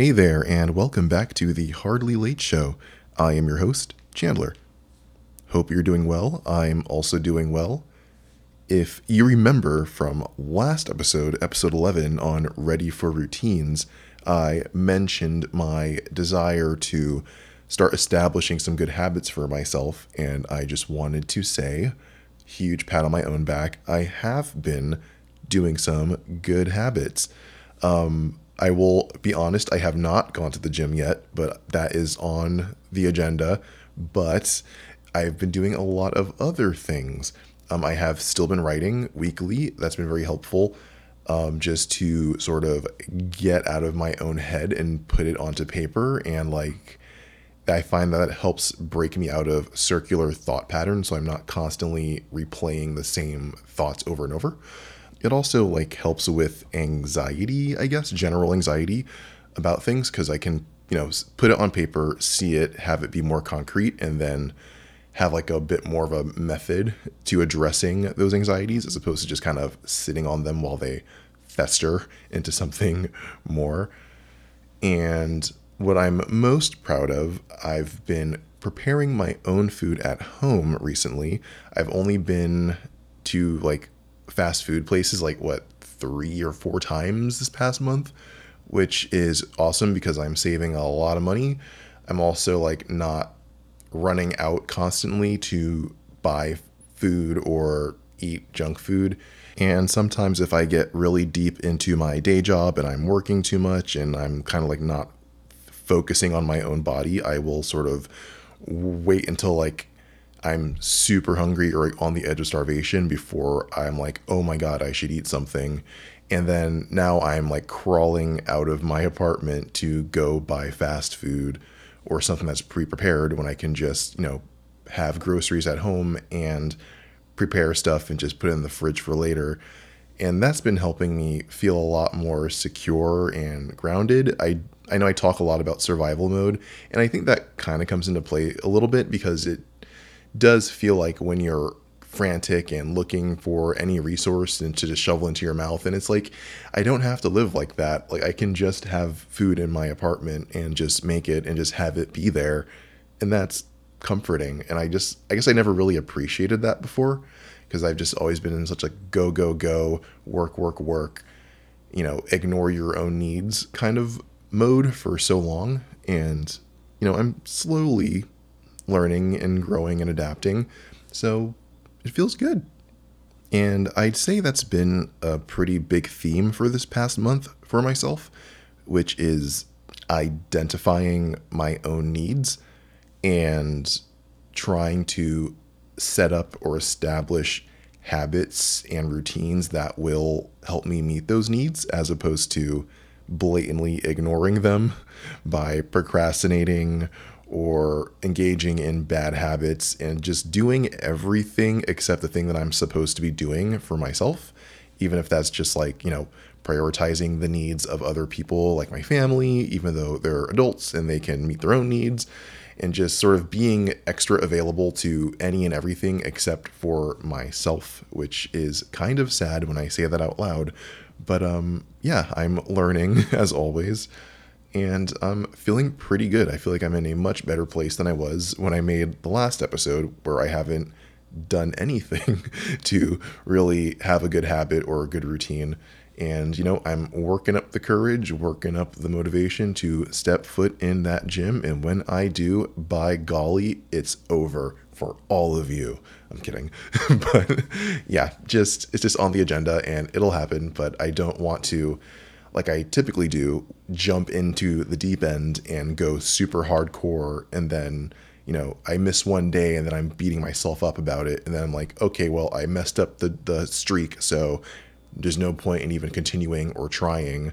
Hey there, and welcome back to the Hardly Late Show. I am your host, Chandler. Hope you're doing well. I'm also doing well. If you remember from last episode, episode 11 on Ready for Routines, I mentioned my desire to start establishing some good habits for myself, and I just wanted to say, huge pat on my own back, I have been doing some good habits. Um, I will be honest, I have not gone to the gym yet, but that is on the agenda. But I've been doing a lot of other things. Um, I have still been writing weekly. That's been very helpful um, just to sort of get out of my own head and put it onto paper. And like, I find that helps break me out of circular thought patterns. So I'm not constantly replaying the same thoughts over and over it also like helps with anxiety, I guess, general anxiety about things because I can, you know, put it on paper, see it, have it be more concrete, and then have like a bit more of a method to addressing those anxieties as opposed to just kind of sitting on them while they fester into something more. And what I'm most proud of, I've been preparing my own food at home recently. I've only been to like fast food places like what three or four times this past month, which is awesome because I'm saving a lot of money. I'm also like not running out constantly to buy food or eat junk food. And sometimes if I get really deep into my day job and I'm working too much and I'm kind of like not focusing on my own body, I will sort of wait until like I'm super hungry or on the edge of starvation before I'm like, oh my God, I should eat something. And then now I'm like crawling out of my apartment to go buy fast food or something that's pre prepared when I can just, you know, have groceries at home and prepare stuff and just put it in the fridge for later. And that's been helping me feel a lot more secure and grounded. I I know I talk a lot about survival mode, and I think that kind of comes into play a little bit because it does feel like when you're frantic and looking for any resource and to just shovel into your mouth and it's like I don't have to live like that. Like I can just have food in my apartment and just make it and just have it be there. And that's comforting. And I just I guess I never really appreciated that before because I've just always been in such a go go go work work work you know ignore your own needs kind of mode for so long. And you know I'm slowly learning and growing and adapting. So it feels good. And I'd say that's been a pretty big theme for this past month for myself, which is identifying my own needs and trying to set up or establish habits and routines that will help me meet those needs as opposed to blatantly ignoring them by procrastinating or engaging in bad habits and just doing everything except the thing that I'm supposed to be doing for myself, even if that's just like, you know, prioritizing the needs of other people like my family, even though they're adults and they can meet their own needs, and just sort of being extra available to any and everything except for myself, which is kind of sad when I say that out loud. But um, yeah, I'm learning as always and I'm feeling pretty good. I feel like I'm in a much better place than I was when I made the last episode, where I haven't done anything to really have a good habit or a good routine. And, you know, I'm working up the courage, working up the motivation to step foot in that gym. And when I do, by golly, it's over for all of you. I'm kidding. but yeah, just, it's just on the agenda and it'll happen. But I don't want to like I typically do, jump into the deep end and go super hardcore and then you know i miss one day and then i'm beating myself up about it and then i'm like okay well i messed up the the streak so there's no point in even continuing or trying.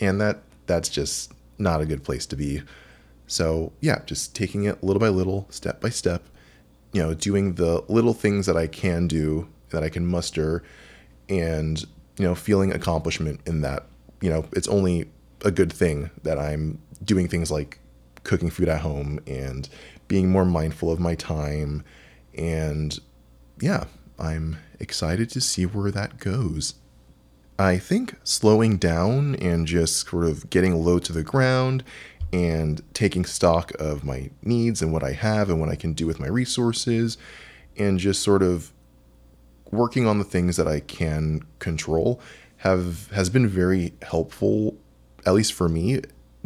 And that that's just not a good place to be. So yeah just taking it little by little step by step you know doing the little things that i can do that i can muster and you know feeling accomplishment in that you know, it's only a good thing that I'm doing things like cooking food at home and being more mindful of my time. And yeah, I'm excited to see where that goes. I think slowing down and just sort of getting low to the ground and taking stock of my needs and what I have and what I can do with my resources and just sort of working on the things that I can control have has been very helpful at least for me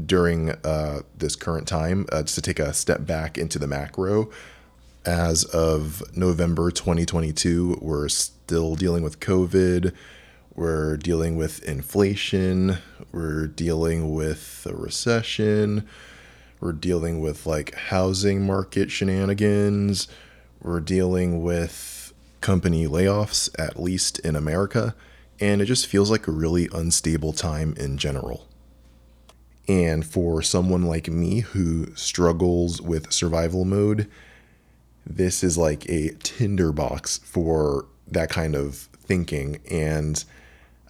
during uh, this current time uh, just to take a step back into the macro as of November 2022 we're still dealing with covid we're dealing with inflation. We're dealing with a recession. We're dealing with like housing market shenanigans. We're dealing with company layoffs, at least in America. And it just feels like a really unstable time in general. And for someone like me who struggles with survival mode, this is like a tinderbox for that kind of thinking. And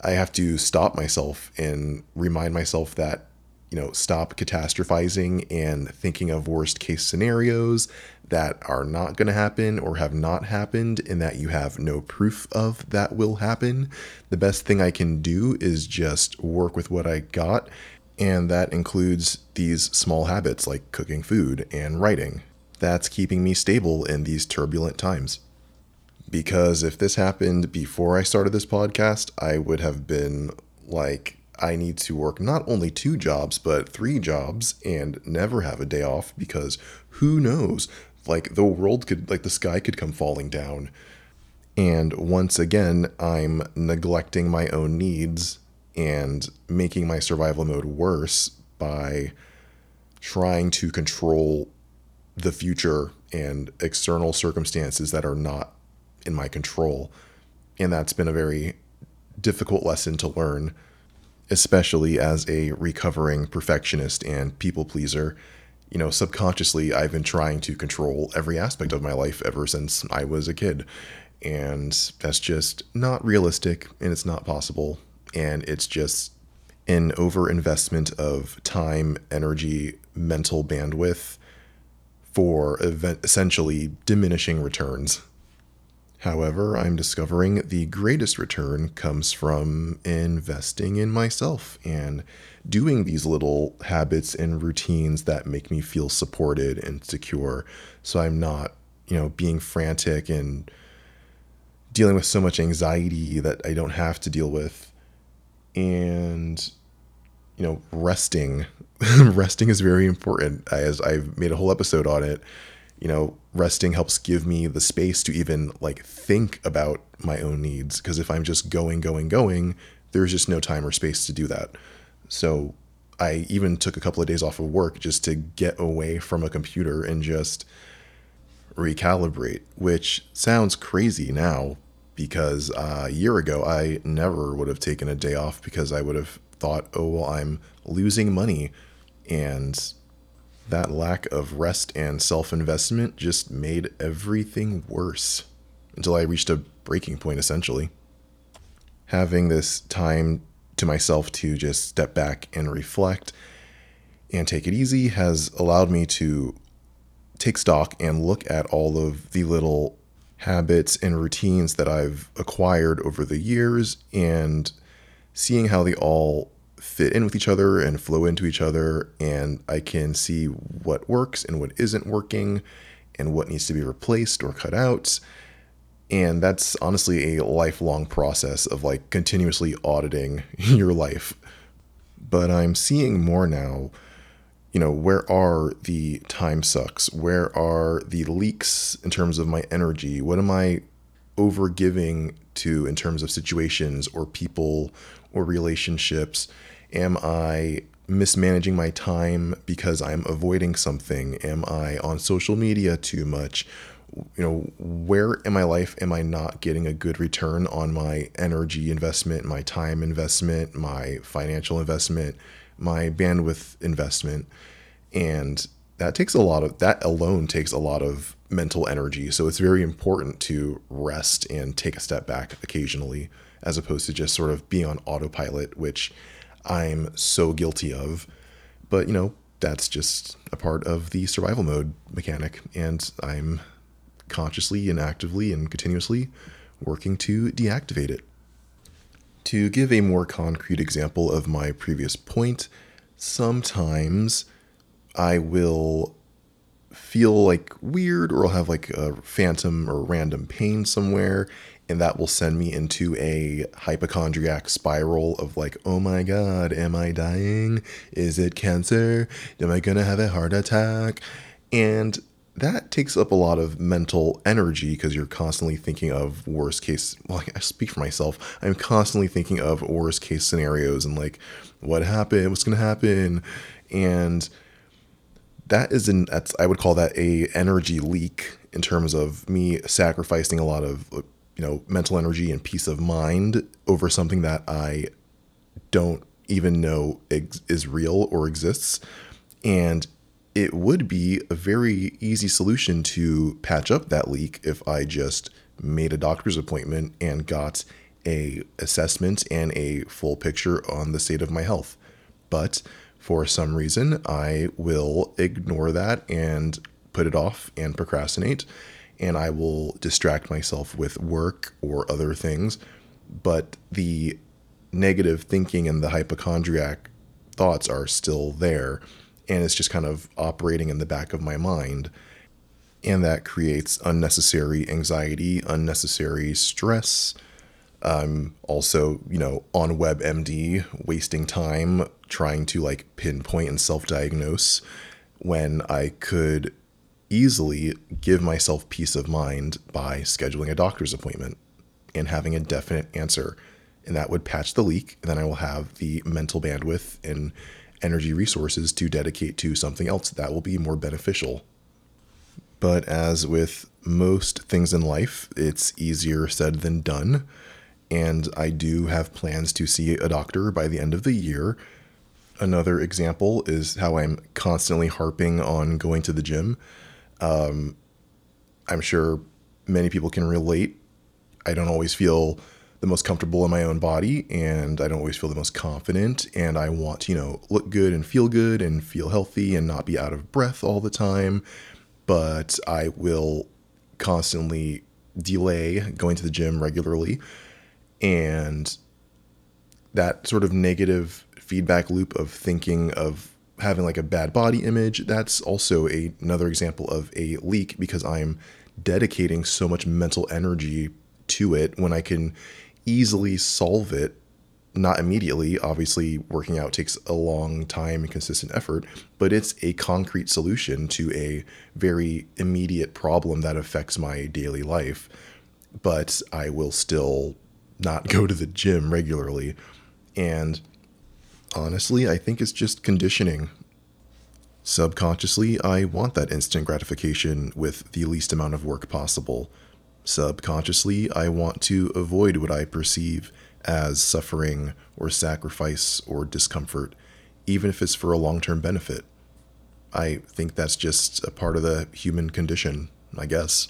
I have to stop myself and remind myself that, you know, stop catastrophizing and thinking of worst case scenarios that are not going to happen or have not happened and that you have no proof of that will happen. The best thing I can do is just work with what I got. And that includes these small habits like cooking food and writing. That's keeping me stable in these turbulent times because if this happened before I started this podcast, I would have been like, I need to work not only two jobs, but three jobs and never have a day off because who knows? Like, the world could, like, the sky could come falling down. And once again, I'm neglecting my own needs and making my survival mode worse by trying to control the future and external circumstances that are not in my control. And that's been a very difficult lesson to learn, especially as a recovering perfectionist and people pleaser. You know, subconsciously, I've been trying to control every aspect of my life ever since I was a kid. And that's just not realistic and it's not possible. And it's just an overinvestment of time, energy, mental bandwidth for event- essentially diminishing returns. However, I'm discovering the greatest return comes from investing in myself and doing these little habits and routines that make me feel supported and secure. So I'm not, you know, being frantic and dealing with so much anxiety that I don't have to deal with. And, you know, resting. resting is very important, as I've made a whole episode on it you know, resting helps give me the space to even like think about my own needs. Because if I'm just going, going, going, there's just no time or space to do that. So I even took a couple of days off of work just to get away from a computer and just recalibrate, which sounds crazy now because uh, a year ago I never would have taken a day off because I would have thought, oh, well, I'm losing money. And that lack of rest and self investment just made everything worse until I reached a breaking point, essentially. Having this time to myself to just step back and reflect and take it easy has allowed me to take stock and look at all of the little habits and routines that I've acquired over the years and seeing how they all fit in with each other and flow into each other and I can see what works and what isn't working and what needs to be replaced or cut out. And that's honestly a lifelong process of like continuously auditing your life. But I'm seeing more now, you know, where are the time sucks? Where are the leaks in terms of my energy? What am I over giving to in terms of situations or people or relationships? Am I mismanaging my time because I'm avoiding something? Am I on social media too much? You know, where in my life am I not getting a good return on my energy investment, my time investment, my financial investment, my bandwidth investment? And that takes a lot of that alone takes a lot of mental energy. So it's very important to rest and take a step back occasionally as opposed to just sort of being on autopilot, which I'm so guilty of. But, you know, that's just a part of the survival mode mechanic. And I'm consciously and actively and continuously working to deactivate it. To give a more concrete example of my previous point, sometimes I will feel like weird or I'll have like a phantom or random pain somewhere and that will send me into a hypochondriac spiral of like, oh my god, am I dying? Is it cancer? Am I gonna have a heart attack? And that takes up a lot of mental energy because you're constantly thinking of worst case. Well, I speak for myself. I'm constantly thinking of worst case scenarios and like, what happened? What's gonna happen? And that is an that's I would call that a energy leak in terms of me sacrificing a lot of you know mental energy and peace of mind over something that I don't even know ex- is real or exists and it would be a very easy solution to patch up that leak if I just made a doctor's appointment and got a assessment and a full picture on the state of my health. But for some reason, I will ignore that and put it off and procrastinate and I will distract myself with work or other things. But the negative thinking and the hypochondriac thoughts are still there. And it's just kind of operating in the back of my mind. And that creates unnecessary anxiety, unnecessary stress. I'm also, you know, on WebMD, wasting time trying to like pinpoint and self diagnose when I could easily give myself peace of mind by scheduling a doctor's appointment and having a definite answer. And that would patch the leak. And then I will have the mental bandwidth and energy resources to dedicate to something else that will be more beneficial. But as with most things in life, it's easier said than done. And I do have plans to see a doctor by the end of the year. Another example is how I'm constantly harping on going to the gym. Um, I'm sure many people can relate. I don't always feel the most comfortable in my own body and I don't always feel the most confident and I want to, you know, look good and feel good and feel healthy and not be out of breath all the time, but I will constantly delay going to the gym regularly and that sort of negative feedback loop of thinking of having like a bad body image, that's also a, another example of a leak because I'm dedicating so much mental energy to it when I can easily solve it not immediately. Obviously, working out takes a long time and consistent effort, but it's a concrete solution to a very immediate problem that affects my daily life. But I will still not go to the gym regularly. And honestly, I think it's just conditioning. Subconsciously, I want that instant gratification with the least amount of work possible. Subconsciously, I want to avoid what I perceive as suffering or sacrifice or discomfort, even if it's for a long term benefit. I think that's just a part of the human condition, I guess.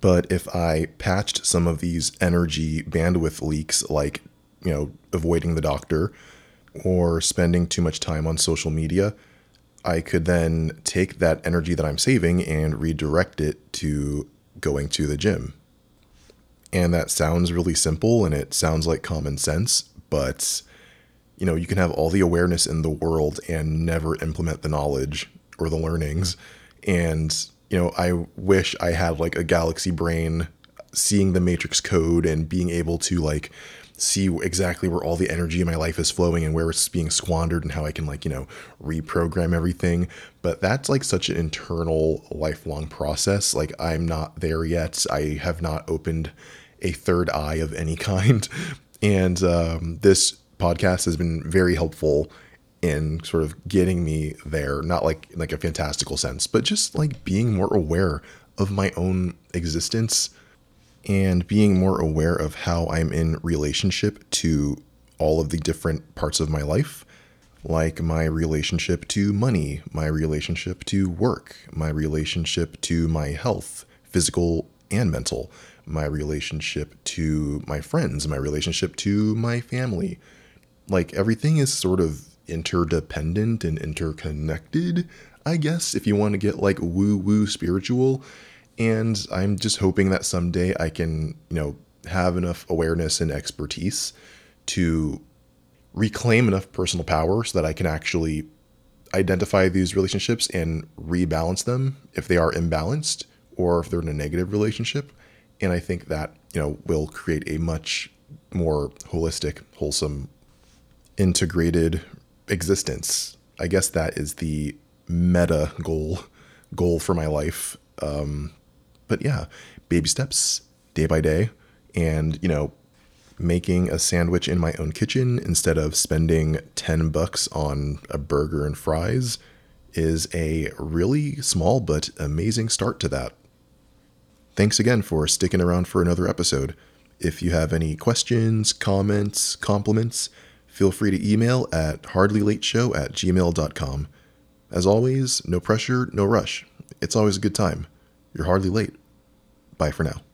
But if I patched some of these energy bandwidth leaks, like, you know, avoiding the doctor, or spending too much time on social media, I could then take that energy that I'm saving and redirect it to going to the gym. And that sounds really simple and it sounds like common sense, but you know, you can have all the awareness in the world and never implement the knowledge or the learnings. Mm-hmm. And you know, I wish I had like a galaxy brain seeing the matrix code and being able to like see exactly where all the energy in my life is flowing and where it's being squandered and how I can like, you know, reprogram everything. But that's like such an internal lifelong process. Like I'm not there yet. I have not opened a third eye of any kind. And um, this podcast has been very helpful in sort of getting me there, not like like a fantastical sense, but just like being more aware of my own existence and being more aware of how I'm in relationship to all of the different parts of my life, like my relationship to money, my relationship to work, my relationship to my health, physical and mental, my relationship to my friends, my relationship to my family. Like everything is sort of interdependent and interconnected, I guess, if you want to get like woo woo spiritual. And I'm just hoping that someday I can, you know, have enough awareness and expertise to reclaim enough personal power so that I can actually identify these relationships and rebalance them if they are imbalanced or if they're in a negative relationship. And I think that, you know, will create a much more holistic, wholesome, integrated existence. I guess that is the meta goal goal for my life. Um, but yeah, baby steps, day by day, and you know, making a sandwich in my own kitchen instead of spending 10 bucks on a burger and fries is a really small but amazing start to that. Thanks again for sticking around for another episode. If you have any questions, comments, compliments, feel free to email at hardlylateshow at gmail.com. As always, no pressure, no rush. It's always a good time. You're hardly late. Bye for now.